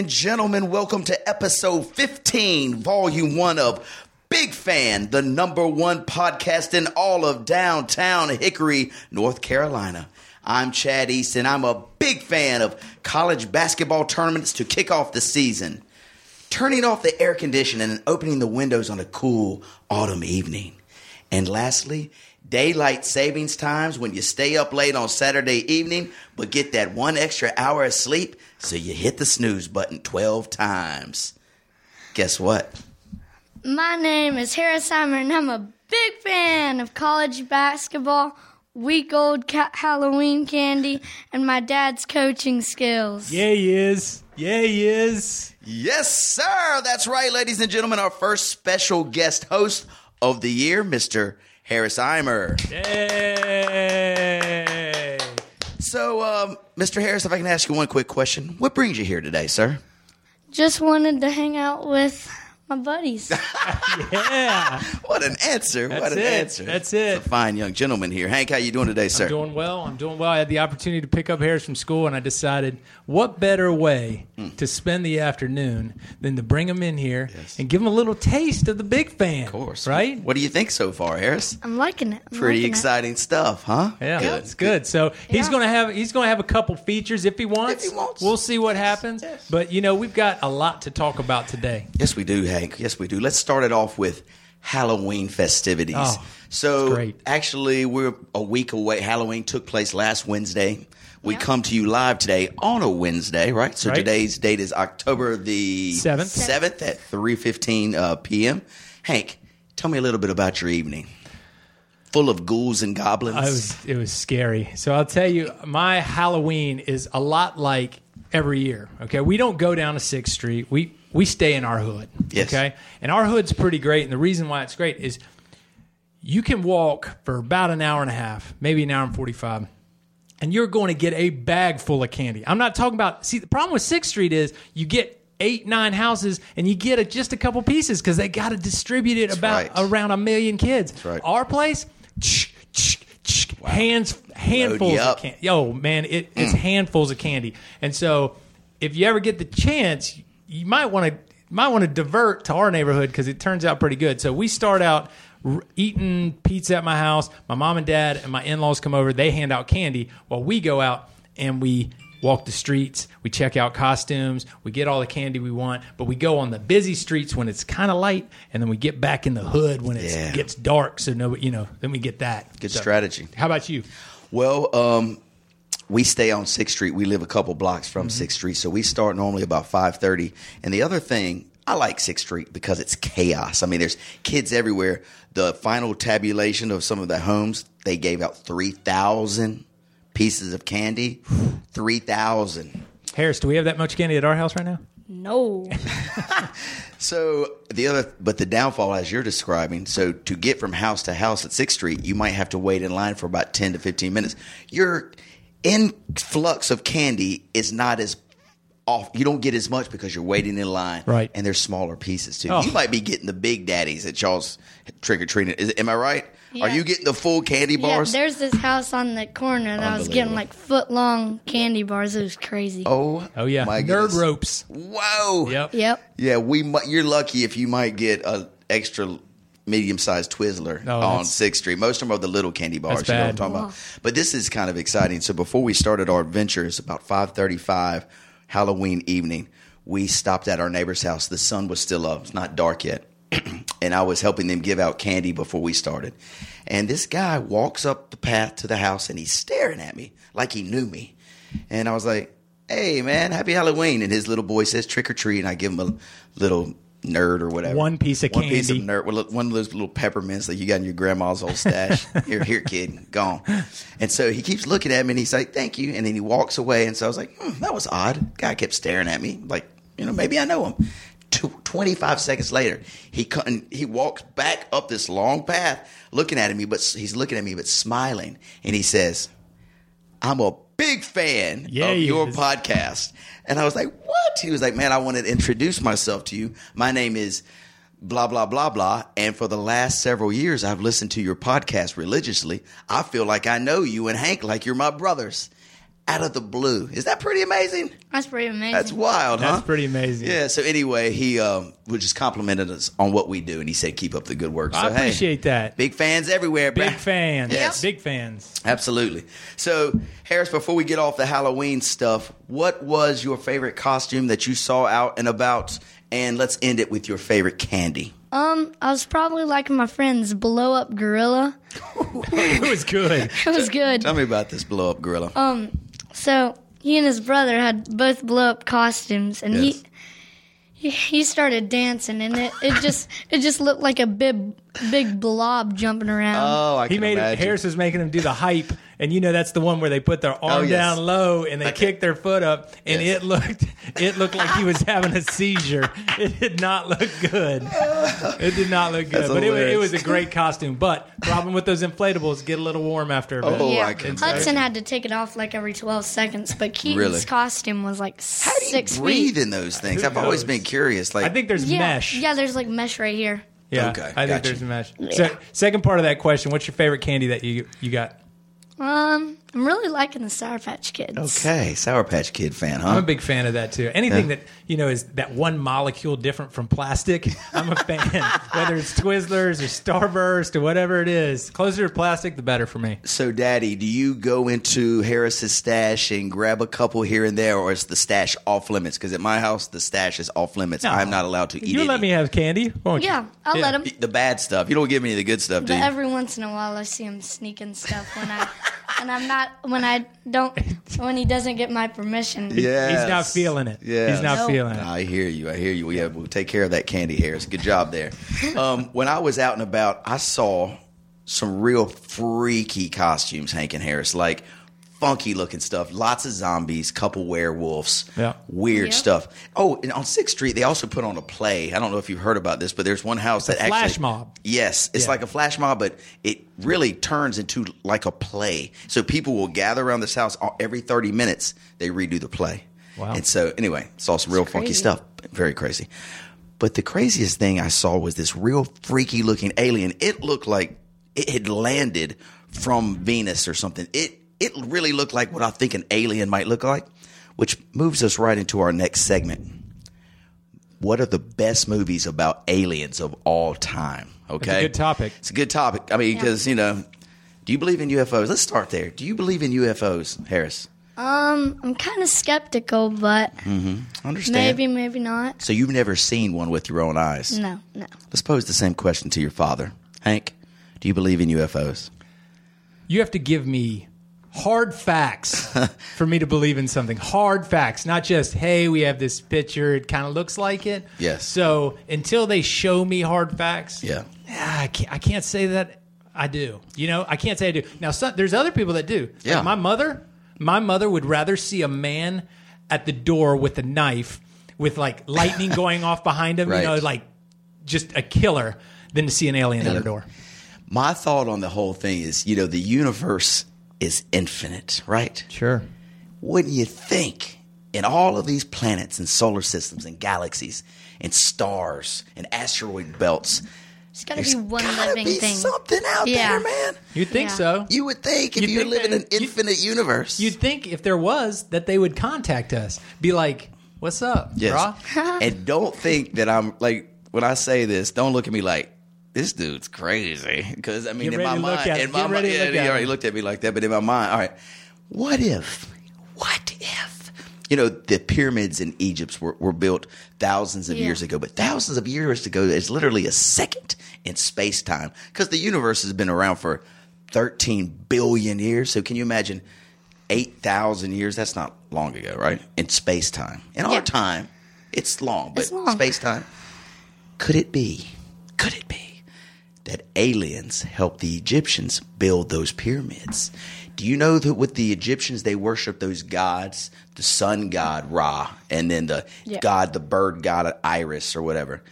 And gentlemen, welcome to episode 15, volume one of Big Fan, the number one podcast in all of downtown Hickory, North Carolina. I'm Chad Easton. I'm a big fan of college basketball tournaments to kick off the season. Turning off the air conditioning and opening the windows on a cool autumn evening. And lastly, daylight savings times when you stay up late on Saturday evening but get that one extra hour of sleep so you hit the snooze button 12 times. Guess what? My name is Harris Eimer, and I'm a big fan of college basketball, week old ca- Halloween candy, and my dad's coaching skills. Yeah, he is. Yeah, he is. Yes, sir. That's right, ladies and gentlemen. Our first special guest host of the year, Mr. Harris Eimer. Hey. So, um, Mr. Harris, if I can ask you one quick question, what brings you here today, sir? Just wanted to hang out with my buddies. Yeah. What an answer! what an it. answer! That's It's it. a fine young gentleman here. Hank, how you doing today, sir? Doing well. I'm doing well. I had the opportunity to pick up Harris from school, and I decided what better way Hmm. to spend the afternoon than to bring him in here and give him a little taste of the big fan. of course, Right? What do you think so far, Harris? I'm liking it. I'm Pretty liking it. exciting stuff, huh? Yeah, Good. it's good. So he's gonna have he's gonna have a couple features if he wants. If he wants. We'll see what happens. yes. But you know, we've got a lot to talk about today. Yes, we do, Hank. Yes, we do. Let's start it off with Halloween festivities. Oh, so, actually, we're a week away. Halloween took place last Wednesday. We come to you live today on a Wednesday, right? So Right. today's date is October the Seventh. seventh at three fifteen uh, p.m. Hank, tell me a little bit about your evening. Full of ghouls and goblins. I was it was scary. So I'll tell you, my Halloween is a lot like every year. Okay, we don't go down to Sixth Street. We we stay in our hood. Yes. Okay, and our hood's pretty great. And the reason why it's great is you can walk for about an hour and a half, maybe an hour and forty five. And you're going to get a bag full of candy. I'm not talking about. See, the problem with Sixth Street is you get eight, nine houses, and you get a, just a couple pieces because they got to distribute it about right. around a million kids. right. Our place, hands handfuls of candy. Yo, man, it, it's handfuls of candy. And so, if you ever get the chance, you might want to might want to divert to our neighborhood because it turns out pretty good. So we start out r- eating pizza at my house. My mom and dad and my in laws come over. They hand out candy while we go out and we walk the streets. We check out costumes. We get all the candy we want, but we go on the busy streets when it's kind of light, and then we get back in the hood when it Yeah. gets dark. So no, you know, then we get that. Good So, strategy. How about you? Well, um, we stay on Sixth Street. We live a couple blocks from Mm-hmm. Sixth Street, so we start normally about five thirty. And the other thing, I like Sixth Street because it's chaos. I mean, there's kids everywhere. The final tabulation of some of the homes, they gave out three thousand pieces of candy. Three thousand. Harris, do we have that much candy at our house right now? No. So the other, but the downfall, as you're describing, so to get from house to house at Sixth Street, you might have to wait in line for about ten to fifteen minutes. Your influx of candy is not as off. You don't get as much because you're waiting in line, Right. And they're smaller pieces too. Oh. You might be getting the big daddies at y'all's trick or treating. Is am I right? Are you getting the full candy yeah, bars? there's this house on the corner that I was getting like foot long candy bars. It was crazy. oh, Oh yeah, my nerd goodness. ropes. Whoa. Yep. Yep. Yeah, we. You're lucky if you might get a extra medium-sized Twizzler Oh, on Sixth Street. Most of them are the little candy bars. That's You know what I'm bad. talking about. But this is kind of exciting. So before we started our adventure, it's about 5:35 Halloween evening. We stopped at our neighbor's house. The sun was still up. It's not dark yet. and I was helping them give out candy before we started. And this guy walks up the path to the house and he's staring at me like he knew me. And I was like, hey, man, happy Halloween. And his little boy says trick or treat. And I give him a little nerd or whatever. One piece of one piece of nerd. One of those little peppermints that you got in your grandma's old stash. here, here, kid, gone. And so he keeps looking at me, and he's like, "Thank you," and then he walks away. And so I was like, hmm, "That was odd." Guy kept staring at me, like, you know, maybe I know him. Tw- Twenty-five seconds later, he he walks back up this long path, looking at me, but he's looking at me, but smiling, and he says, I'm a big fan Yeah, of your is. podcast. And I was like, what? He was like, man, I wanted to introduce myself to you. My name is blah, blah, blah, blah. And for the last several years, I've listened to your podcast religiously. I feel like I know you and Hank like you're my brothers. Out of the blue. Is that pretty amazing? That's pretty amazing. That's wild, huh? That's pretty amazing. Yeah. So anyway, he um, was just complimented us on what we do, and he said, "Keep up the good work." So, I hey, appreciate that. Big fans everywhere, Big bruh. fans. Yes. Big fans. Absolutely. So, Harris, before we get off the Halloween stuff, what was your favorite costume that you saw out and about? And let's end it with your favorite candy. Um, I was probably like my friend's blow up gorilla. It was good. It was good. Tell me about this blow up gorilla. Um, So he and his brother had both blow up costumes, and Yes. he, he he started dancing, and it, it just it just looked like a big big blob jumping around. oh, I He can made it, imagine. Harris was making him do the hype, and you know that's the one where they put their oh, arm Oh, yes. down low and they Okay. kick their foot up, and Yes. it looked it looked like he was having a seizure. It did not look good. It did not look good, That's but it, it was a great costume. But problem with those inflatables get a little warm after a bit. Oh, yeah, I can Hudson imagine. had to take it off like every twelve seconds, but Keaton's Really? costume was like How do you six breathe feet. in those things? Who I've always been curious. Like, I think there's yeah, mesh. yeah. There's like mesh right here. Yeah, Okay, I think there's a mesh. So, second part of that question: What's your favorite candy that you you got? Um, I'm really liking the Sour Patch Kids. okay, Sour Patch Kid fan, huh? I'm a big fan of that too. Anything that you know is that one molecule different from plastic, I'm a fan. Whether it's Twizzlers or Starburst or whatever it is, closer to plastic, the better for me. So, Daddy, do you go into Harris's stash and grab a couple here and there, or is the stash off limits? Because at my house, the stash is off limits. I'm not allowed to eat You any. let me have candy, won't you? Yeah, I'll let him. the bad stuff. You don't give me the good stuff, do you? every once in a while, I see him sneaking stuff when I, and I'm not when I don't when he doesn't get my permission. Yeah. He's not feeling it. Yeah, He's not Nope. feeling it. I hear you. I hear you. Yeah, we'll take care of that candy, Harris. Good job there. Um, when I was out and about, I saw some real freaky costumes, Hank and Harris, like funky looking stuff. Lots of zombies, couple werewolves, Yeah. weird Yep. stuff. Oh, and on Sixth Street, they also put on a play. I don't know if you've heard about this, but there's one house that actually flash mob. Yes, it's Yeah. like a flash mob, but it really turns into like a play. So people will gather around this house every 30 minutes. They redo the play. Wow. And so, anyway, saw some real funky crazy. stuff. Very crazy. But the craziest thing I saw was this real freaky looking alien. It looked like it had landed from Venus or something. It it really looked like what I think an alien might look like, which moves us right into our next segment. What are the best movies about aliens of all time? Okay, good topic. It's a good topic. I mean, because you know, do you believe in UFOs? Let's start there. Do you believe in UFOs, Harris? Um, I'm kind of skeptical, but Understand? maybe, maybe not. So you've never seen one with your own eyes? No, no. Let's pose the same question to your father, Hank. Do you believe in UFOs? You have to give me hard facts for me to believe in something. Hard facts, not just hey, we have this picture. It kind of looks like it. Yes. So until they show me hard facts, Yeah. Ah, I can't, I can't say that I do. You know, I can't say I do. Now, some, there's other people that do. Like Yeah. my mother, my mother would rather see a man at the door with a knife, with like lightning going off behind him. Right. You know, like just a killer, than to see an alien at her door. My thought on the whole thing is, you know, the universe is infinite, right? Sure. Wouldn't you think in all of these planets and solar systems and galaxies and stars and asteroid belts, It's got to there's be one gotta living be thing. something out Yeah. there, man. You'd think Yeah. so. You would think if You'd you think live in an that- you- infinite universe. You'd think if there was that they would contact us, be like, "What's up, Yes. brah?" and don't think that I'm like when I say this, don't look at me like this dude's crazy. Because I mean, Get in my ready to look mind, at- in my mind, yeah, he already looked at me like that. But in my mind, all right, what if? What if? You know, the pyramids in Egypt were, were built thousands of Yeah. years ago, but thousands of years ago is literally a second in space time because the universe has been around for 13 billion years. So can you imagine 8,000 years? That's not long ago, right? In space time. In our time, it's long, but It's space time. Could it be? Could it be that aliens helped the Egyptians build those pyramids? Do you know that with the Egyptians they worship those gods, the sun god Ra, and then the Yeah. god, the bird god Iris or whatever?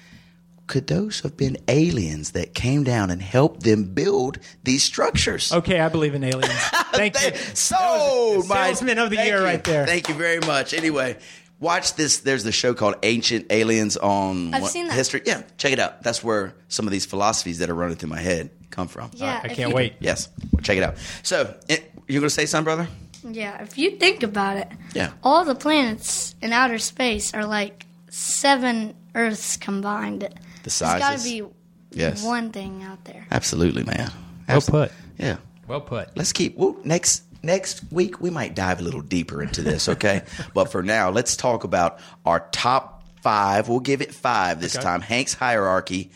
Could those have been aliens that came down and helped them build these structures? Okay, I believe in aliens. Thank you. Thank- Sold, the my- salesman of the year you. right there. Thank you very much. Anyway, watch this. There's the show called Ancient Aliens on I've what- seen that. history. Yeah, check it out. That's where some of these philosophies that are running through my head come from. Yeah, I can't you- wait. Yes, check it out. So, it, you're going to say something, brother? Yeah, if you think about it, Yeah. all the planets in outer space are like seven Earths combined. The There's got to be Yes. one thing out there. Absolutely, man. Well put. Yeah. Well put. Let's keep well, next next week we might dive a little deeper into this, okay? but for now, let's talk about our top five. We'll give it five this Okay. time. Hank's hierarchy,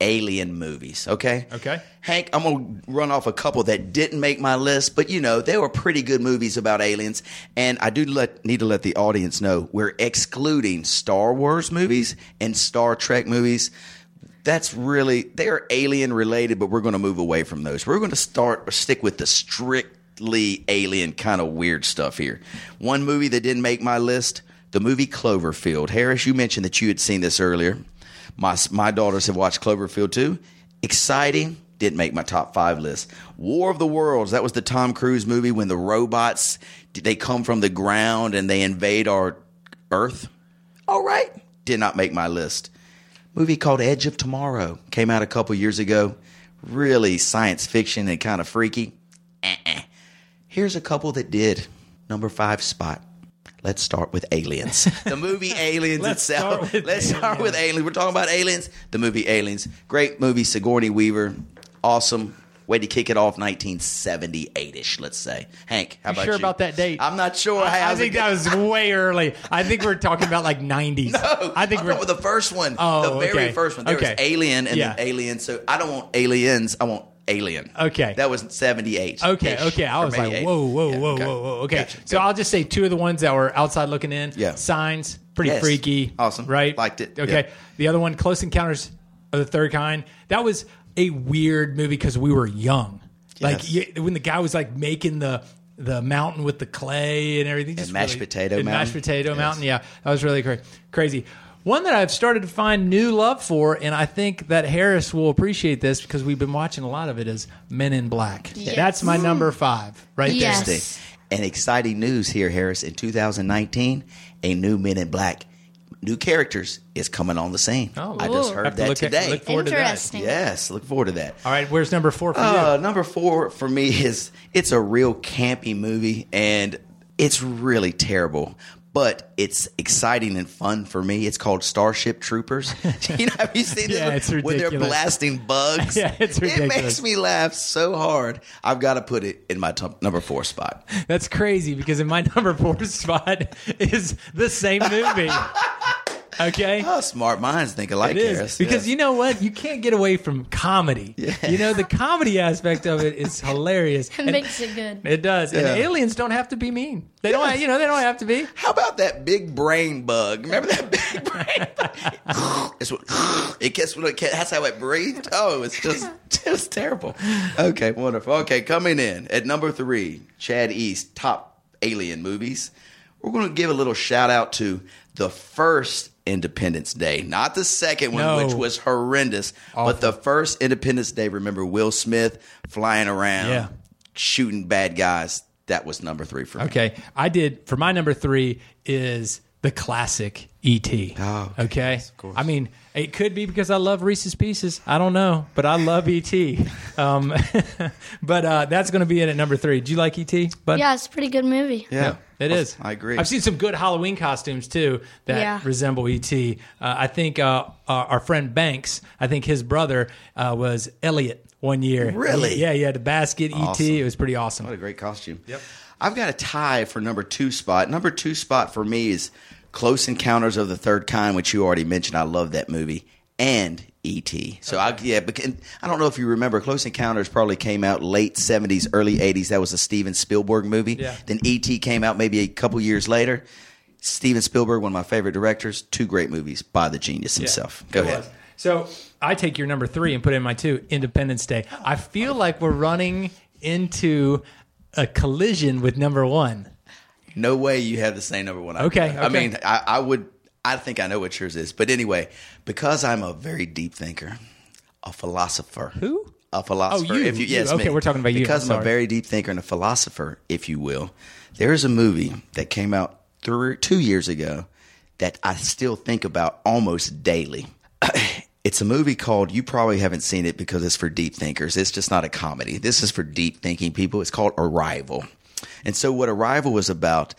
alien movies, okay? Okay. Hank, I'm gonna run off a couple that didn't make my list, but you know they were pretty good movies about aliens. And I do let, need to let the audience know we're excluding Star Wars movies and Star Trek movies that's really they're alien related, but we're going to move away from those. We're going to start or stick with the strictly alien kind of weird stuff here. One movie that didn't make my list, the movie Cloverfield. Harris, you mentioned that you had seen this earlier. My my daughters have watched Cloverfield too. Exciting. Didn't make my top five list. War of the Worlds. That was the Tom Cruise movie when the robots they come from the ground and they invade our Earth. All right. Did not make my list movie called Edge of Tomorrow came out a couple years ago. Really science fiction and kind of freaky. Uh-uh. Here's a couple that did. Number five spot. Let's start with Aliens. the movie Aliens Let's itself. start Let's start with Aliens. We're talking about Aliens. The movie Aliens. Great movie. Sigourney Weaver. Awesome. Way to kick it off 1978-ish, let's say. Hank, how You about sure you? about that date? I'm not sure. I, I think that was way early. I think we're talking about like 90s. No, I think I'm we're talking the first one. Oh, the very okay. first one. There Okay. was Alien and Yeah. then Alien. So I don't want aliens. I want Alien. Okay. That was 78. Okay, okay. I was like, whoa, whoa, whoa, whoa, whoa. Okay. Gotcha. So I'll just say two of the ones that were outside looking in. Yeah. Signs, pretty Yes. freaky. Awesome. Right? Liked it. Okay. Yeah. The other one, Close Encounters of the Third Kind. That was a weird movie because we were young. Like Yes. y- when the guy was like making the the mountain with the clay and everything. just mashed really- potato and mountain. Mashed potato Yes. mountain. Yeah. That was really cra- crazy. One that I've started to find new love for, and I think that Harris will appreciate this because we've been watching a lot of it, is Men in Black. Yes. That's my number five, right there. Yes. Interesting. And exciting news here, Harris. In 2019, a new Men in Black, new characters is coming on the scene. Oh, I just heard Have to that look at- today. look forward to that. Interesting. yes, look forward to that. All right, where's number four for Uh, you? number four for me is it's a real campy movie, and it's really terrible. But it's exciting and fun for me. It's called Starship Troopers. you know, have you seen this? Yeah, it's When they're blasting bugs. Yeah, it's It makes me laugh so hard. I've got to put it in my top, number four spot. That's crazy because in my number four spot is the same movie. Okay. Oh, smart minds think alike, It is Harris. because Yes. you know what? You can't get away from comedy. You know the comedy aspect of it is hilarious. It And makes it good. it does. And Yeah. aliens don't have to be mean. They Yes. don't. You know they don't have to be. How about that big brain bug? Remember that big brain bug? it's what, it gets what it can, that's how it breathed. Oh, it's just just terrible. Okay, wonderful. Okay, coming in at number three, Chad East top alien movies. We're going to give a little shout out to the first Independence Day, not the second one, No. which was horrendous, Awful. but the first Independence Day. Remember Will Smith flying around, Yeah. shooting bad guys. That was number three for me. Okay, I did for my number three is the classic E.T. Oh, okay. okay, Yes, of course. I mean, it could be because I love Reese's Pieces. I don't know, but I love E.T. Um, but uh, that's going to be in at number three. Do you like E.T. Bud? Yeah, it's a pretty good movie. Yeah, It is. I agree. I've seen some good Halloween costumes too that Yeah. resemble ET. Uh, I think uh, our, our friend Banks, I think his brother uh, was Elliot one year. Really? Yeah, he had a basket Awesome. ET. It was pretty awesome. What a great costume. Yep. I've got a tie for number two spot. Number two spot for me is Close Encounters of the Third Kind, which you already mentioned. I love that movie. And E.T. So I yeah, because, I don't know if you remember, Close Encounters probably came out late seventies, early eighties. That was a Steven Spielberg movie. Yeah. Then E.T. came out maybe a couple years later. Steven Spielberg, one of my favorite directors, two great movies by the genius himself. Go ahead. was. So I take your number three and put in my two, Independence Day. I feel like we're running into a collision with number one. No way you have the same number one. I Okay, I mean, I, I would. I think I know what yours is, but anyway, because I'm a very deep thinker, a philosopher. Who? A philosopher. Oh, you. If you, yes, You. Okay, me. we're talking about you. Because I'm I'm, a very deep thinker and a philosopher, if you will. There's a movie that came out three, two years ago that I still think about almost daily. It's a movie called, you probably haven't seen it because it's for deep thinkers. It's just not a comedy. This is for deep thinking people. It's called Arrival. And so, what Arrival was about,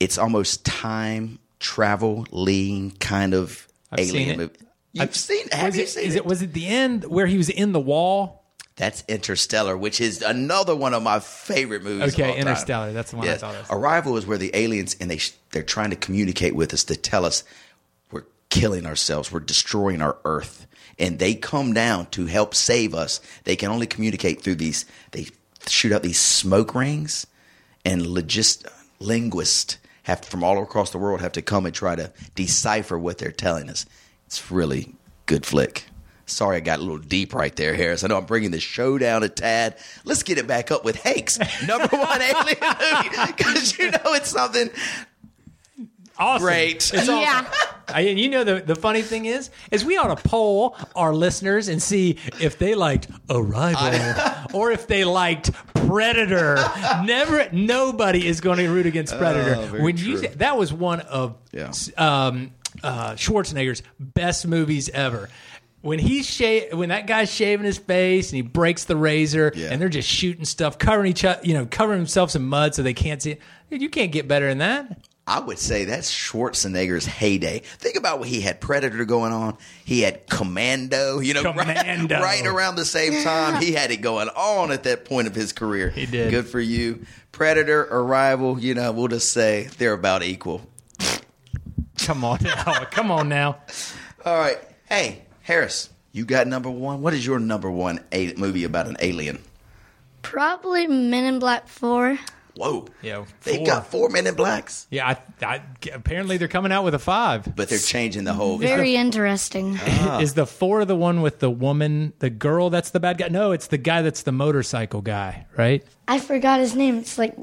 it's almost time travel lean kind of I've alien movie. You've seen Have Was you it, seen is it? it? Was it the end where he was in the wall? That's Interstellar, which is another one of my favorite movies. Okay, all time. Interstellar. That's the one I thought of. Arrival is where the aliens and they they're trying to communicate with us to tell us we're killing ourselves, we're destroying our Earth, and they come down to help save us. They can only communicate through these. They shoot out these smoke rings, and logist linguists have from all across the world have to come and try to decipher what they're telling us. It's really good flick. Sorry, I got a little deep right there, Harris. I know I'm bringing the show down a tad. Let's get it back up with Hank's number one alien movie because you know it's something Awesome. great. It's awesome. Yeah. I, and you know the, the funny thing is is we ought to poll our listeners and see if they liked Arrival or if they liked Predator. Never nobody is going to root against Predator. Very when you true. say- that was one of Yeah. um, uh, Schwarzenegger's best movies ever. When he's sha- when that guy's shaving his face and he breaks the razor Yeah. and they're just shooting stuff, covering each other, you know, covering themselves in mud so they can't see it. Dude, you can't get better than that. I would say that's Schwarzenegger's heyday. Think about what he had Predator going on. He had Commando, you know, right- Commando. Right, around the same time. He had it going on at that point of his career. He did. Good for you. Predator, Arrival, you know, we'll just say they're about equal. Come on now. Come on now. All right. Hey, Harris, you got number one. What is your number one a- movie about an alien? Probably Men in Black 4. Whoa. Yeah, They've got four Men in Blacks, Yeah, I, I, apparently they're coming out with a five. but they're changing the whole. Very interesting. Is the four the one with the woman, the girl that's the bad guy? No, it's the guy that's the motorcycle guy, right? I forgot his name. It's like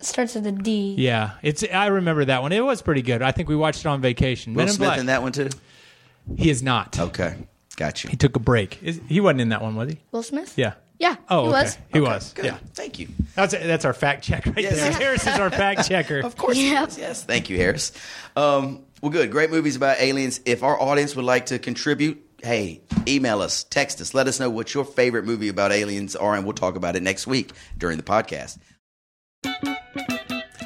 starts with a D. Yeah, it's. I remember that one. It was pretty good. I think we watched it on vacation. Will Men in Smith Black. in that one too? He is not. Okay. Got you. He took a break. Is, he wasn't in that one, was he? Will Smith? Yeah. Yeah. Oh, he okay. was. He Okay, was. Good. Yeah. Thank you. That's that's our fact check right Yes. there. Harris is our fact checker. Of course. he Yep. is. Yes. Thank you, Harris. Um, well, good. Great movies about aliens. If our audience would like to contribute, hey, email us, text us, let us know what your favorite movie about aliens are, and we'll talk about it next week during the podcast.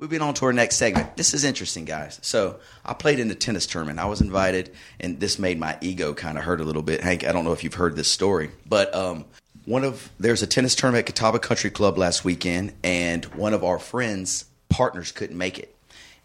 Moving on to our next segment. This is interesting, guys. So I played in the tennis tournament. I was invited, and this made my ego kind of hurt a little bit. Hank, I don't know if you've heard this story, but um, one of there's a tennis tournament at Catawba Country Club last weekend, and one of our friends' partners couldn't make it,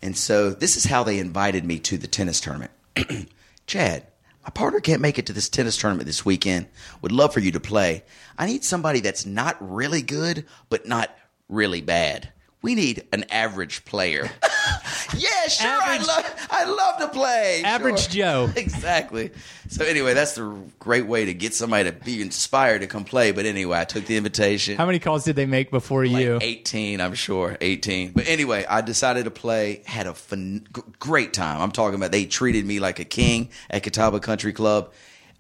and so this is how they invited me to the tennis tournament. Chad, my partner can't make it to this tennis tournament this weekend. Would love for you to play. I need somebody that's not really good, but not really bad. We need an average player. yeah, sure. I love. I love to play. Average Sure. Joe. Exactly. So anyway, that's the great way to get somebody to be inspired to come play. But anyway, I took the invitation. How many calls did they make before Like you? 18, I'm sure. 18. But anyway, I decided to play, had a fun, great time. I'm talking about they treated me like a king at Catawba Country Club.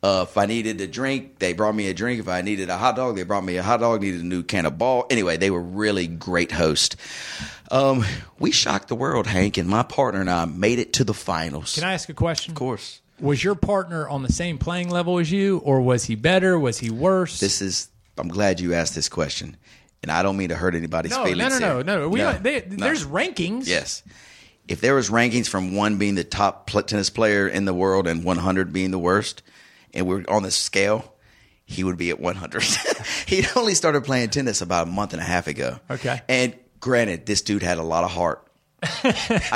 Uh, if I needed a drink, they brought me a drink. If I needed a hot dog, they brought me a hot dog. Needed a new can of ball. Anyway, they were really great hosts. Um, we shocked the world, Hank, and my partner and I made it to the finals. Can I ask a question? Of course. Was your partner on the same playing level as you, or was he better? Was he worse? This is. I'm glad you asked this question, and I don't mean to hurt anybody's no, no, feelings. no, no, here. no. We, they, no. There's rankings. Yes. If there was rankings from one being the top tennis player in the world and 100 being the worst, and we're on the scale, he would be at 100. He'd only started playing tennis about a month and a half ago. Okay. And granted, this dude had a lot of heart. a,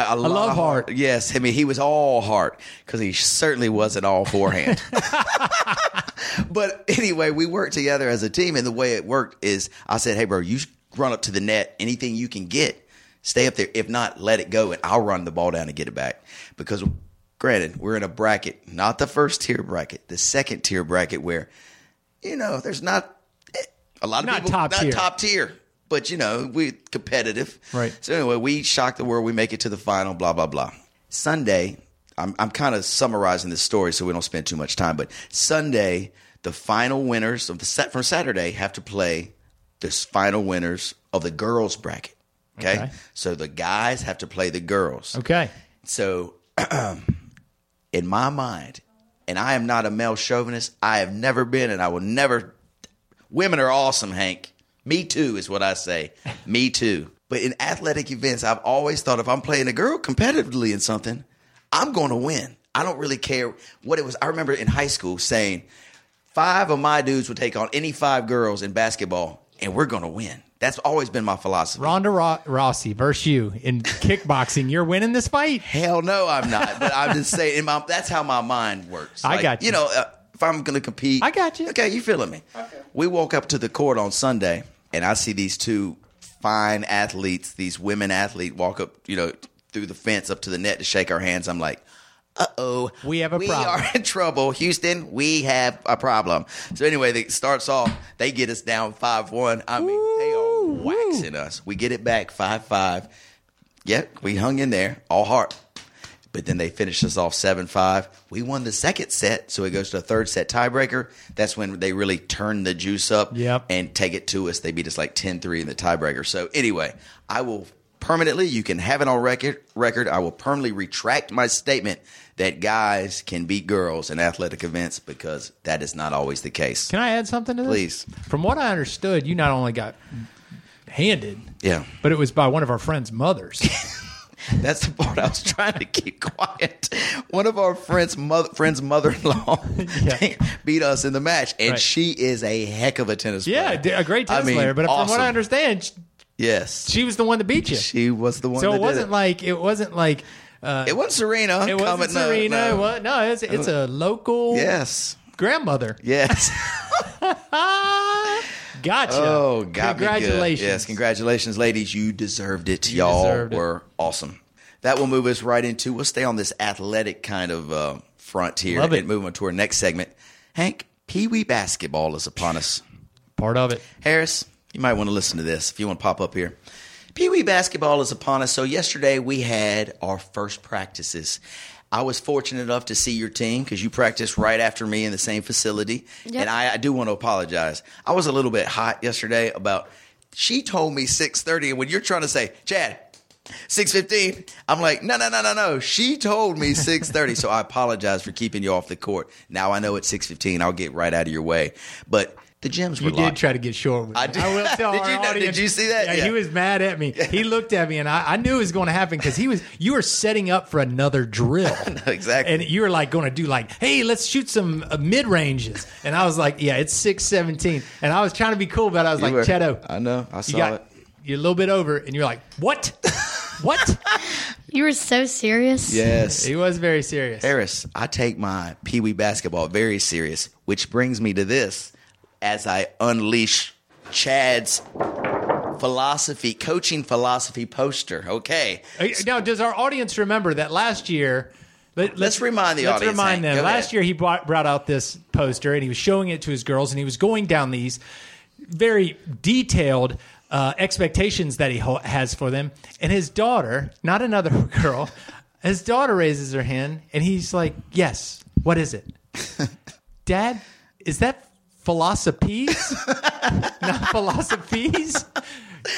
a lot love of heart. Yes, I mean he was all heart because he certainly wasn't all forehand. but anyway, we worked together as a team, and the way it worked is I said, "Hey, bro, you run up to the net. Anything you can get, stay up there. If not, let it go, and I'll run the ball down and get it back." Because, granted, we're in a bracket, not the first tier bracket, the second tier bracket, where you know there's not a lot of Not people top not tier. top tier. But you know, we competitive. Right. So anyway, we shock the world. We make it to the final. Blah blah blah. Sunday, I'm I'm kind of summarizing this story so we don't spend too much time. But Sunday, the final winners of the set from Saturday have to play this final winners of the girls bracket. Okay? Okay. So the guys have to play the girls. Okay. So, um, in my mind, and I am not a male chauvinist, I have never been, and I will never. Women are awesome, Hank. Me too is what I say. Me too. But in athletic events, I've always thought if I'm playing a girl competitively in something, I'm going to win. I don't really care what it was. I remember in high school saying five of my dudes would take on any five girls in basketball, and we're going to win. That's always been my philosophy. Ronda Ro- Rousey versus you in kickboxing. You're winning this fight. Hell no, I'm not. But I'm just saying, in my, that's how my mind works. I got you. You know, uh, if I'm going to compete, I got you. Okay, you feeling me? Okay. We woke up to the court on Sunday, and I see these two fine athletes, these women athletes, walk up, you know, through the fence up to the net to shake our hands. I'm like. Uh oh, We have a we problem. are in trouble, Houston. We have a problem. So anyway, it starts off. They get us down five one. I mean, they are waxing us. We get it back five five. Yep, we hung in there all heart. But then they finished us off 7 5. We won the second set, so it goes to a third set tiebreaker. That's when they really turn the juice up Yep. and take it to us. They beat us like 10 3 in the tiebreaker. So, anyway, I will permanently, you can have it on record, record. I will permanently retract my statement that guys can beat girls in athletic events because that is not always the case. Can I add something to this? Please. From what I understood, you not only got handed, Yeah. but it was by one of our friends' mothers. That's the part I was trying to keep quiet. One of our friends' mother, friend's mother-in-law Yeah. beat us in the match, and Right. she is a heck of a tennis yeah, player. Yeah, a great I tennis mean, player. But from what. I understand, sh- yes, she was the one that beat you. she was the one. so it wasn't like it wasn't like uh, it. Wasn't Serena. it wasn't no, Serena. no. It was, no, it's, it's a local Yes, grandmother. yes. Gotcha. Oh, got congratulations. Yes, congratulations, ladies. You deserved it. Y'all deserved it. were awesome. That will move us right into. We'll stay on this athletic kind of uh, front here Love it. and move on to our next segment. Hank, Pee Wee basketball is upon us. Part of it. Harris, you might want to listen to this if you want to pop up here. Pee Wee basketball is upon us. So yesterday we had our first practices. I was fortunate enough to see your team because you practiced right after me in the same facility, Yep. and I, I do want to apologize. I was a little bit hot yesterday about. She told me six thirty, and when you're trying to say, Chad, six fifteen, I'm like, no, no, no, no, no. She told me six thirty, so I apologize for keeping you off the court. Now I know it's six fifteen. I'll get right out of your way, but the gyms were You did try to get short with me. I did. will tell Did our you know- did you see that? Yeah, Yeah. he was mad at me. He looked at me, and I, I knew it was going to happen because he was. You were setting up for another drill. exactly. And you were like going to do like, hey, let's shoot some uh, mid ranges. And I was like, yeah, it's six seventeen. And I was trying to be cool, but I was You like, were- Cheto, I know. I saw you got it. you're a little bit over, and you're like, what? what? You were so serious. Yes. He was very serious. Harris, I take my Pee Wee basketball very serious, which brings me to this as I unleash Chad's philosophy, coaching philosophy poster. Okay. Now, does our audience remember that last year? Let, Let's remind the let's audience, remind them. Go Last ahead. year, he brought, brought out this poster and he was showing it to his girls, and he was going down these very detailed uh, expectations that he ho- has for them. And his daughter, not another girl, his daughter raises her hand, and he's like, "Yes, what is it, Dad? Is that philosophies? not philosophies?"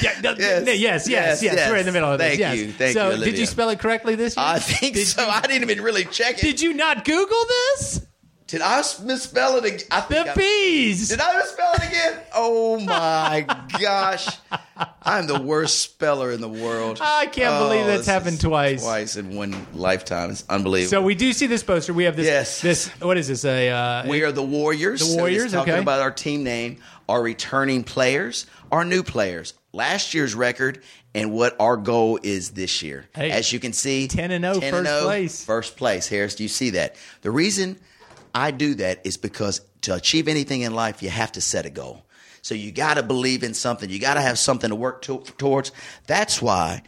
Yeah, no, Yes. yes, yes, yes, Yes, We're in the middle of this. Thank yes. you. Thank so, you, did you spell it correctly this year? I think Did so. you- I didn't even really check it. did you not Google this? Did I misspell it again? I think The I- bees. Did I misspell it again? Oh my gosh. I'm the worst speller in the world. I can't believe that's happened twice. Twice in one lifetime. It's unbelievable. So we do see this poster. We have this. Yes. This what is this? A uh, We are the Warriors. The Warriors, it's talking okay. about our team name, our returning players, our new players, last year's record, and what our goal is this year. Hey, As you can see, 10 and 0, first 0, place. First place, Harris. Do you see that? The reason I do that is because to achieve anything in life, you have to set a goal. So you got to believe in something. You got to have something to work to, towards. That's why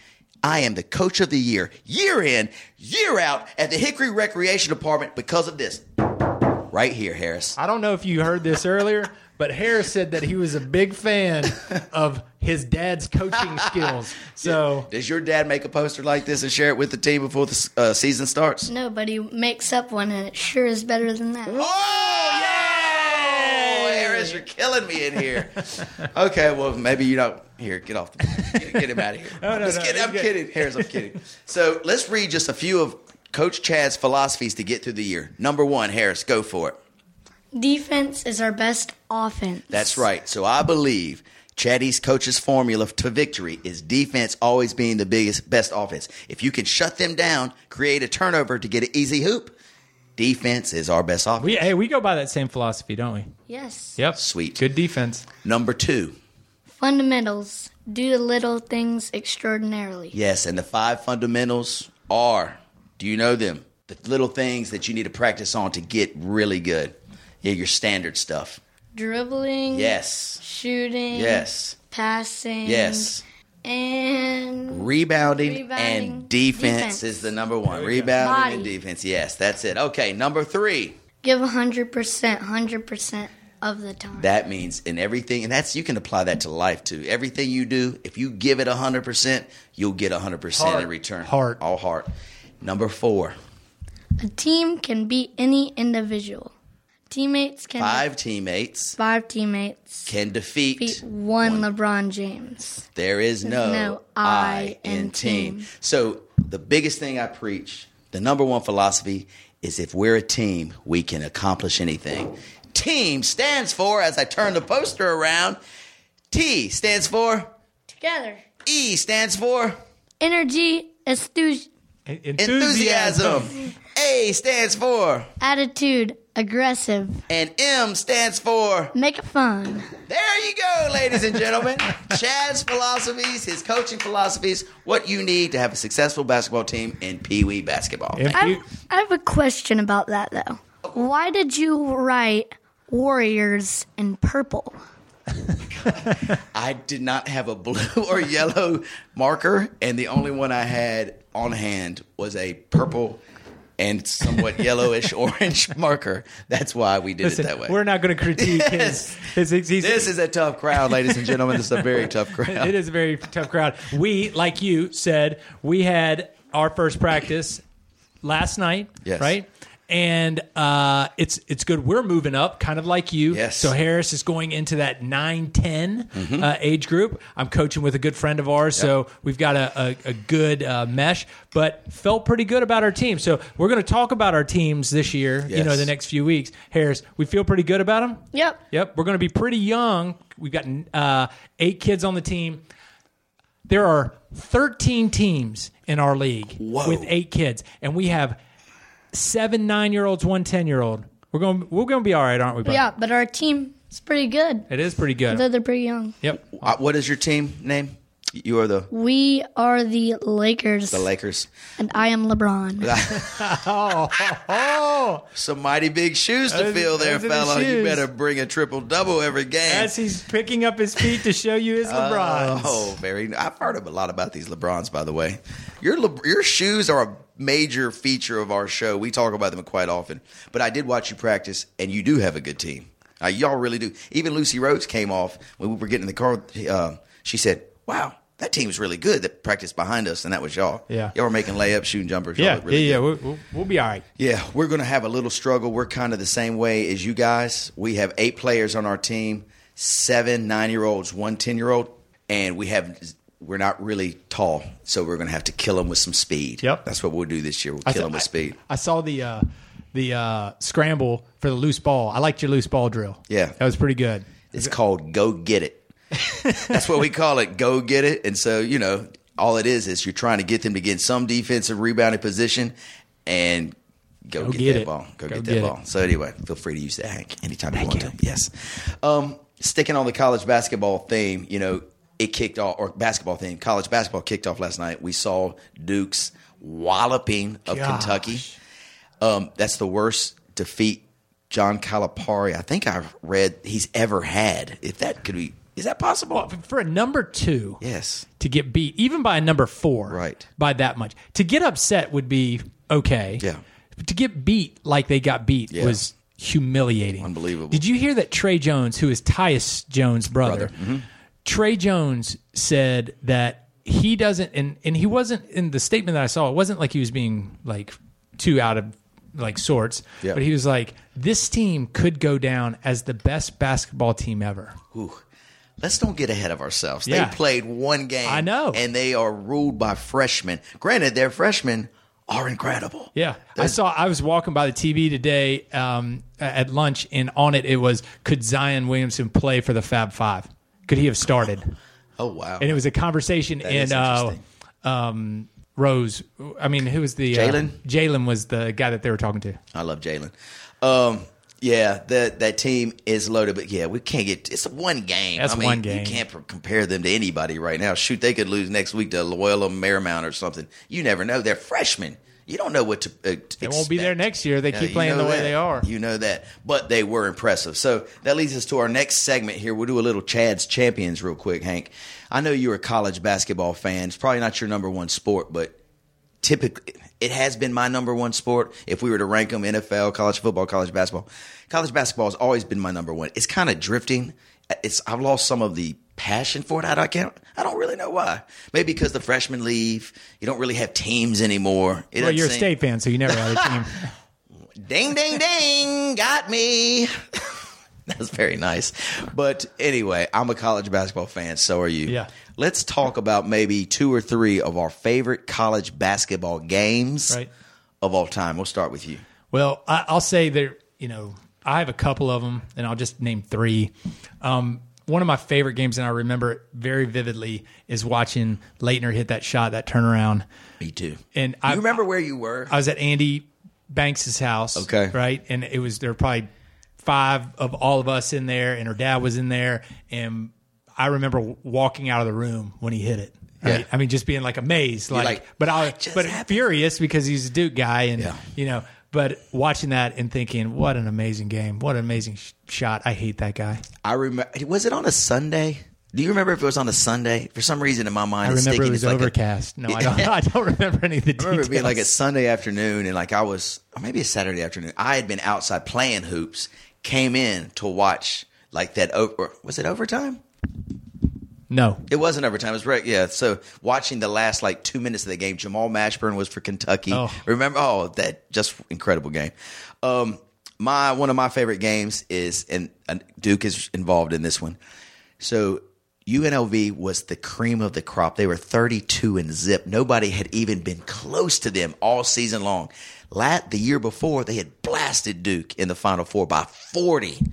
I am the coach of the year, year in, year out at the Hickory Recreation Department because of this. Right here, Harris. I don't know if you heard this earlier, but Harris said that he was a big fan of his dad's coaching skills. So Does your dad make a poster like this and share it with the team before the uh, season starts? Nobody makes up one, and it sure is better than that. Oh, yeah! Harris, you're killing me in here. okay, well, maybe you don't. Here, get off. The, get, get him out of here. No, no, Just no, kidding. I'm kidding. Harris, I'm kidding. So let's read just a few of Coach Chad's philosophies to get through the year. Number one, Harris, go for it. Defense is our best offense. That's right. So I believe Chatty's coach's formula to victory is defense always being the biggest, best offense. If you can shut them down, create a turnover to get an easy hoop, defense is our best offense. we hey we go by that same philosophy, don't we? Yes. Yep. Sweet. Good defense. Number two, Fundamentals. Do the little things extraordinarily. yes, and the five fundamentals are do you know them? The little things that you need to practice on to get really good. Yeah, your standard stuff. Dribbling. Yes. Shooting. Yes. Passing. Yes. And Rebounding, Rebounding, and defense, defense. is the number one. Rebounding and defense. Yes, that's it. Okay, number three. give 100%, 100% of the time. That means in everything, and that's you can apply that to life too. Everything you do, if you give it hundred percent, you'll get hundred percent in return. Heart. all heart. Number four, A team can beat any individual. Teammates can five teammates five teammates can defeat. beat one LeBron James. There is no, no I I in team. team. So the biggest thing I preach, the number one philosophy is if we're a team, we can accomplish anything. Team stands for, as I turn the poster around, T stands for, Together. E stands for Energy, enthusiasm. A stands for, attitude, aggressive, and M stands for. make it fun. There you go, ladies and gentlemen. Chad's philosophies, his coaching philosophies, what you need to have a successful basketball team in Pee Wee basketball. I you- have, I have a question about that though. Why did you write Warriors in purple? I did not have a blue or yellow marker, and the only one I had on hand was a purple and somewhat yellowish orange marker. That's why we did listen, it that way. we're not going to critique his, his, his, his this is a tough crowd, ladies and gentlemen. This is a very tough crowd. It is a very tough crowd. We, like you said, we had our first practice last night, Yes. right? And uh, it's it's good. We're moving up, kind of like you. Yes. So Harris is going into that 9 10 uh, age group. I'm coaching with a good friend of ours, so we've got a, a, a good uh, mesh. But felt pretty good about our team. So we're going to talk about our teams this year. You know, the next few weeks. Harris, we feel pretty good about them. Yep. Yep, we're going to be pretty young. We've got uh, eight kids on the team. There are 13 teams in our league Whoa. with eight kids, and we have seven nine year olds, one 10 year old. We're going. We're going to be all right, aren't we? Bud? Yeah, but our team is pretty good. it is pretty Though good. they're pretty young. Yep. Uh, what is your team name? You are the We are the Lakers, the Lakers. and I am LeBron. Oh, oh, Some mighty big shoes to Those- fill there, those are the fella. You shoes. better bring a triple double every game. as he's picking up his feet to show you his LeBron. Oh, very. I've heard a lot about these LeBrons, by the way. Your Le, your shoes are a major feature of our show. We talk about them quite often. But I did watch you practice, and you do have a good team. Uh, y'all really do. Even Lucy Rhodes came off when we were getting in the car. Uh, she said, "Wow, that team's really good." That practiced behind us, and that was y'all. Yeah. y'all were making layups, shooting jumpers. Y'all Yeah, really yeah, yeah. We'll, we'll, we'll be all right. Yeah, we're going to have a little struggle. We're kind of the same way as you guys. We have eight players on our team, seven nine year olds, one 10 year old, and we have. We're not really tall, so we're going to have to kill them with some speed. Yep. that's what we'll do this year. We'll I kill saw- them with I- speed. I, saw the uh, the uh, scramble for the loose ball. I liked your loose ball drill. Yeah. that was pretty good. It's called Go Get It. That's what we call it. Go get it. And so, you know, all it is is you're trying to get them to get in some defensive rebounding position and go, Go get, get that it. ball. Go, Go get, get that it. ball. So anyway, feel free to use that, Hank, anytime you want to. Yes. Um, sticking on the college basketball theme, you know, it kicked off, or basketball theme, college basketball kicked off last night. We saw Duke's walloping of Gosh. Kentucky. Um, that's the worst defeat John Calipari, I think I've read he's ever had. If that could be, is that possible? For a number two, Yes. to get beat, even by a number four, Right. by that much. To get upset would be okay. Yeah. But to get beat like they got beat Yeah. was humiliating. Unbelievable. Did you hear that Tre Jones, who is Tyus Jones' brother, Brother. Mm-hmm. Tre Jones said that he doesn't, and, and he wasn't in the statement that I saw, it wasn't like he was being like too out of like sorts, but he was like, this team could go down as the best basketball team ever. Ooh. Let's don't get ahead of ourselves. Yeah. They played one game. I know. And they are ruled by freshmen. Granted, their freshmen are incredible. Yeah, I saw. I was walking by the TV today um, at lunch, and on it it was, "Could Zion Williamson play for the Fab Five? Could he have started?" Oh, wow. And it was a conversation That in uh, um, Rose. I mean, who was the uh, Jalen? Jalen was the guy that they were talking to. I love Jalen. Um, yeah, that that team is loaded, but yeah, we can't get. It's one game. That's I mean, one game. You can't pr- compare them to anybody right now. Shoot, they could lose next week to Loyola Marymount or something. You never know. They're freshmen. You don't know what to. Uh, They won't be there next year. They keep playing the way that. they are. You know that, but they were impressive. So that leads us to our next segment here. We'll do a little Chad's Champions real quick, Hank. I know you're a college basketball fan. It's probably not your number one sport, but typically it has been my number one sport. If we were to rank them, NFL, college football, college basketball, college basketball has always been my number one. It's kind of drifting. It's I've lost some of the passion for it. I don't, I can't. I don't really know why. Maybe because the freshmen leave. You don't really have teams anymore. It Well, you're a state fan, so you never had a team. Ding, ding, ding. Got me. That's very nice. But anyway, I'm a college basketball fan. So are you. Yeah. Let's talk about maybe two or three of our favorite college basketball games Right. of all time. We'll start with you. Well, I, I'll say there. You know, I have a couple of them, and I'll just name three. Um, one of my favorite games, and I remember it very vividly, is watching Laettner hit that shot, that turnaround. Me too. And I you remember where you were? I was at Andy Banks's house. Okay. Right. And it was there were probably five of all of us in there, and her dad was in there. And I remember walking out of the room when he hit it. Right? Yeah. I mean, just being like amazed, like, like, but I, "What just but happened?" furious because he's a Duke guy, and Yeah. you know, but watching that and thinking, what an amazing game, what an amazing sh- shot. I hate that guy. I remember. Was it on a Sunday? Do you remember if it was on a Sunday? For some reason in my mind, I remember it was like a- overcast. no, I don't. I don't remember any of the I remember details. it being like a Sunday afternoon, and like I was, or maybe a Saturday afternoon. I had been outside playing hoops, came in to watch like that. Over, was it overtime? No. It wasn't overtime. It was right. Yeah. So watching the last like two minutes of the game, Jamal Mashburn was for Kentucky. Oh. Remember? Oh, that just incredible game. Um, my one of my favorite games is, and, and Duke is involved in this one. So UNLV was the cream of the crop. They were 32 and zip. Nobody had even been close to them all season long. Lat the year before, they had blasted Duke in the Final Four by 40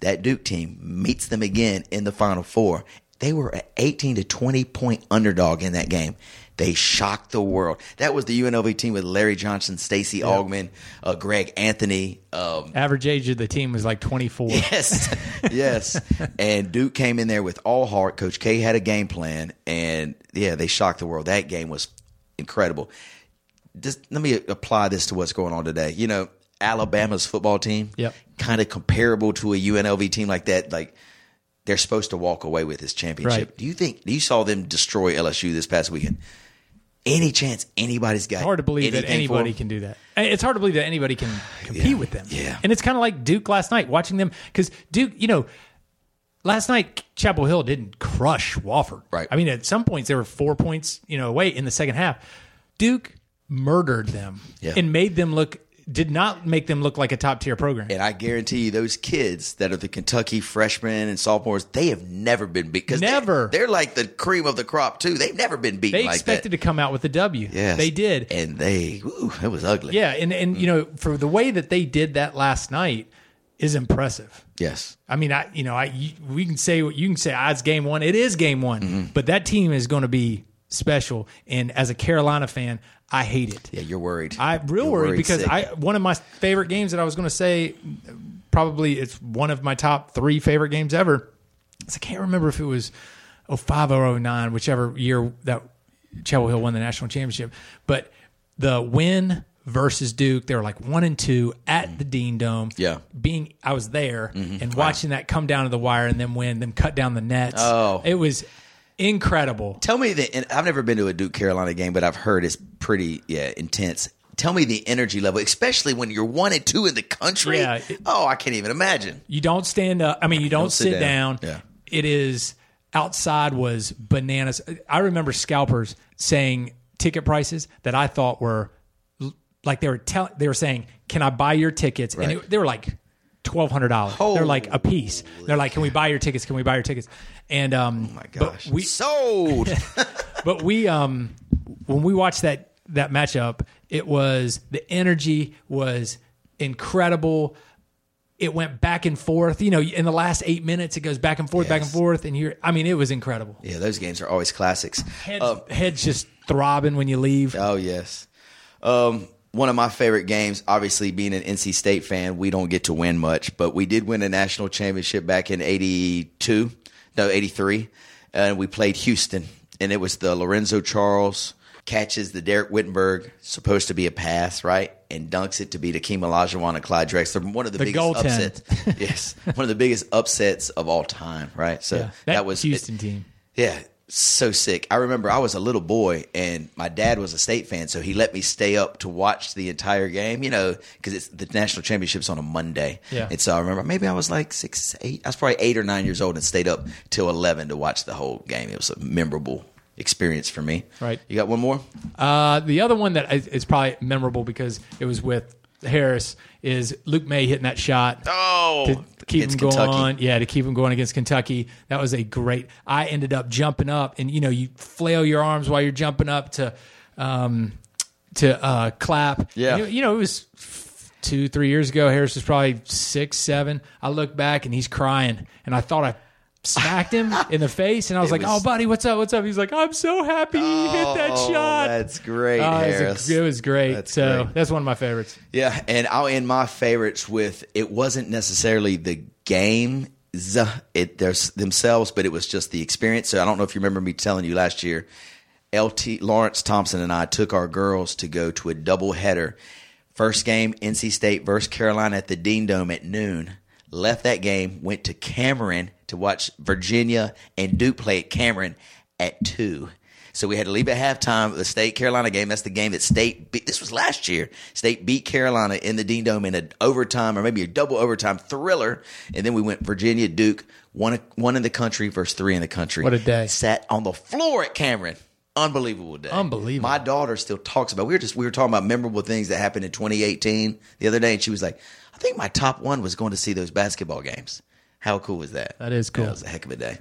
that Duke team meets them again in the Final Four. They were an 18 to 20 point underdog in that game. They shocked the world. That was the UNLV team with Larry Johnson, Stacey Augmon, uh, Greg Anthony. Um, Average age of the team was like 24. yes, yes. And Duke came in there with all heart. Coach K had a game plan, and yeah, they shocked the world. That game was incredible. Just let me apply this to what's going on today. You know, Alabama's football team, Yep. kind of comparable to a UNLV team like that. Like they're supposed to walk away with this championship. Right. Do you think? You saw them destroy LSU this past weekend. Any chance anybody's got? It's hard to believe that anybody can do that. It's hard to believe that anybody can compete Yeah. with them. Yeah. And it's kind of like Duke last night, watching them because Duke, you know, last night Chapel Hill didn't crush Wofford. Right. I mean, at some points they were four points, you know, away in the second half. Duke murdered them Yeah. and made them look. Did not make them look like a top tier program. And I guarantee you, those kids that are the Kentucky freshmen and sophomores, they have never been beat. 'cause they're- Never. They're, like the cream of the crop too. They've never been beaten They like expected that. to come out with a W. Yes, They did. and they, ooh, it was ugly. Yeah, and and you know, for the way that they did that last night, is impressive. Yes. I mean, I you know, I you, we can say what you can say ah, it's game one. It is game one, but that team is going to be special. And as a Carolina fan, I hate it. Yeah, you're worried. I'm real You're worried, worried because sick. I one of my favorite games that I was going to say probably it's one of my top three favorite games ever. I can't remember if it was 05 or 09, whichever year that Chapel Hill won the national championship. But the win versus Duke, they were like one and two at the Dean Dome. Yeah. Mm-hmm. being I was there and watching that come down to the wire and then win, them cut down the nets. Oh. it was incredible. Tell me the. and I've never been to a Duke Carolina game, but I've heard it's pretty yeah intense. Tell me the energy level, especially when you're one and two in the country. Yeah, oh, I can't even imagine. You don't stand up. I mean, you don't, Don't sit sit, down. down. Yeah. It is outside was bananas. I remember scalpers saying ticket prices that I thought were like they were telling. They were saying, "Can I buy your tickets?" Right. And it, they were like twelve hundred dollars. They're like a piece. They're like, "Can we buy your tickets? Can we buy your tickets?" And um, Oh my but gosh, we sold. but we um when we watched that that matchup, it was the energy was incredible. It went back and forth. You know, in the last eight minutes, it goes back and forth, back and forth, and you're. I mean, it was incredible. yeah, those games are always classics. Heads, Um, heads just throbbing when you leave. Oh yes. Um, one of my favorite games, obviously being an NC State fan, we don't get to win much, but we did win a national championship back in '82, no '83, and we played Houston, and it was the Lorenzo Charles catches the Dereck Whittenburg, supposed to be a pass, right, and dunks it to be Akeem Olajuwon and Clyde Drexler, one of the, The biggest upsets. yes, one of the biggest upsets of all time, right? So Yeah, that, was Houston team. yeah, so sick. I remember I was a little boy and my dad was a state fan, so he let me stay up to watch the entire game, you know, because it's the national championships on a Monday. Yeah. And so I remember maybe I was like six, eight, I was probably eight or nine years old and stayed up till 11 to watch the whole game. It was a memorable experience for me. Right. You got one more? Uh, the other one that is, is probably memorable because it was with Harris is Luke Maye hitting that shot. Oh, to keep him against going. Kentucky. Yeah, to keep him going against Kentucky. That was a great. I ended up jumping up, and you know, you flail your arms while you're jumping up to, um, to uh, clap. Yeah. you, you know, it was two, three years ago. Harris was probably six, seven. I look back and he's crying, and I thought I. Smacked him in the face, and I was It like, was- "Oh, buddy, what's up? What's up?" He's like, "I'm so happy he hit that Oh, shot." That's great, Oh, it, was a- it was great. That's so great. that's one of my favorites. Yeah, and I'll end my favorites with it wasn't necessarily the game it there's themselves, but it was just the experience. So I don't know if you remember me telling you last year, LT Lawrence Thompson and I took our girls to go to a double header. First game, NC State versus Carolina at the Dean Dome at noon. Left that game, went to Cameron to watch Virginia and Duke play at Cameron at two. So we had to leave at halftime of the State Carolina game. That's the game that State beat. This was last year. State beat Carolina in the Dean Dome in an overtime or maybe a double overtime thriller. And then we went Virginia Duke, one one in the country versus three in the country. What a day. Sat on the floor at Cameron. Unbelievable day. Unbelievable. My daughter still talks about. We were just we were talking about memorable things that happened in 2018 the other day, and she was like, "I think my top one was going to see those basketball games." How cool was that? That is cool. That was a heck of a day.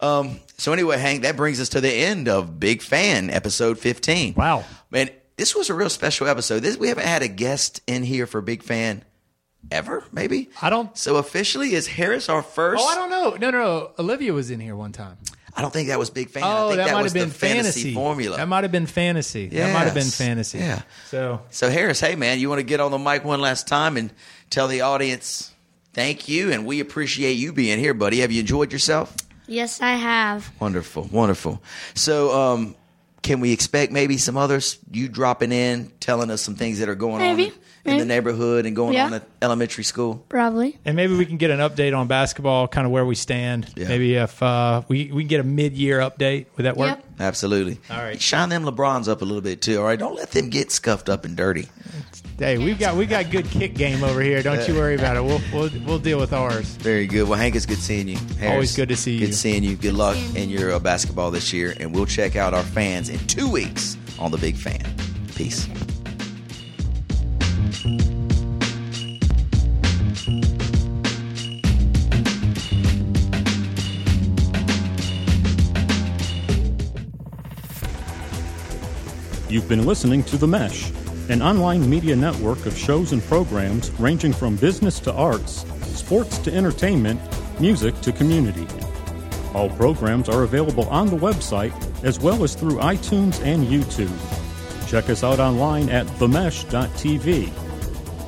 Um, so anyway, Hank, that brings us to the end of Big Fan episode 15. Wow. man, this was a real special episode. This we haven't had a guest in here for Big Fan ever. Maybe I don't- So officially, is Harris our first? Oh, I don't know. No, no, no. Olivia was in here one time. I don't think that was Big Fan. I Oh, think that, that, might was have been the fantasy, fantasy formula. That might have been fantasy. That might have been fantasy. Yeah. So So Harris, hey man, you want to get on the mic one last time and tell the audience thank you and we appreciate you being here, buddy. Have you enjoyed yourself? Yes, I have. Wonderful, wonderful. So, um, can we expect maybe some others? You dropping in, telling us some things that are going Maybe, on in the neighborhood and going Yeah. on to elementary school. Probably. and maybe we can get an update on basketball, kind of where we stand. Yeah. Maybe if uh, we we can get a mid year update. Would that work? Yep. Absolutely. All right. Shine them LeBrons up a little bit too. All right. Don't let them get scuffed up and dirty. Hey, we've got we got good kick game over here. Don't you worry about it. We'll we'll, we'll deal with ours. Very good. Well, Hank, it's good seeing you. Harris, Always good to see you. Good seeing you. Good luck in your uh, basketball this year, and we'll check out our fans in two weeks on the Big Fan. Peace. You've been listening to The Mesh, an online media network of shows and programs ranging from business to arts, sports to entertainment, music to community. All programs are available on the website as well as through iTunes and YouTube. Check us out online at themesh.tv.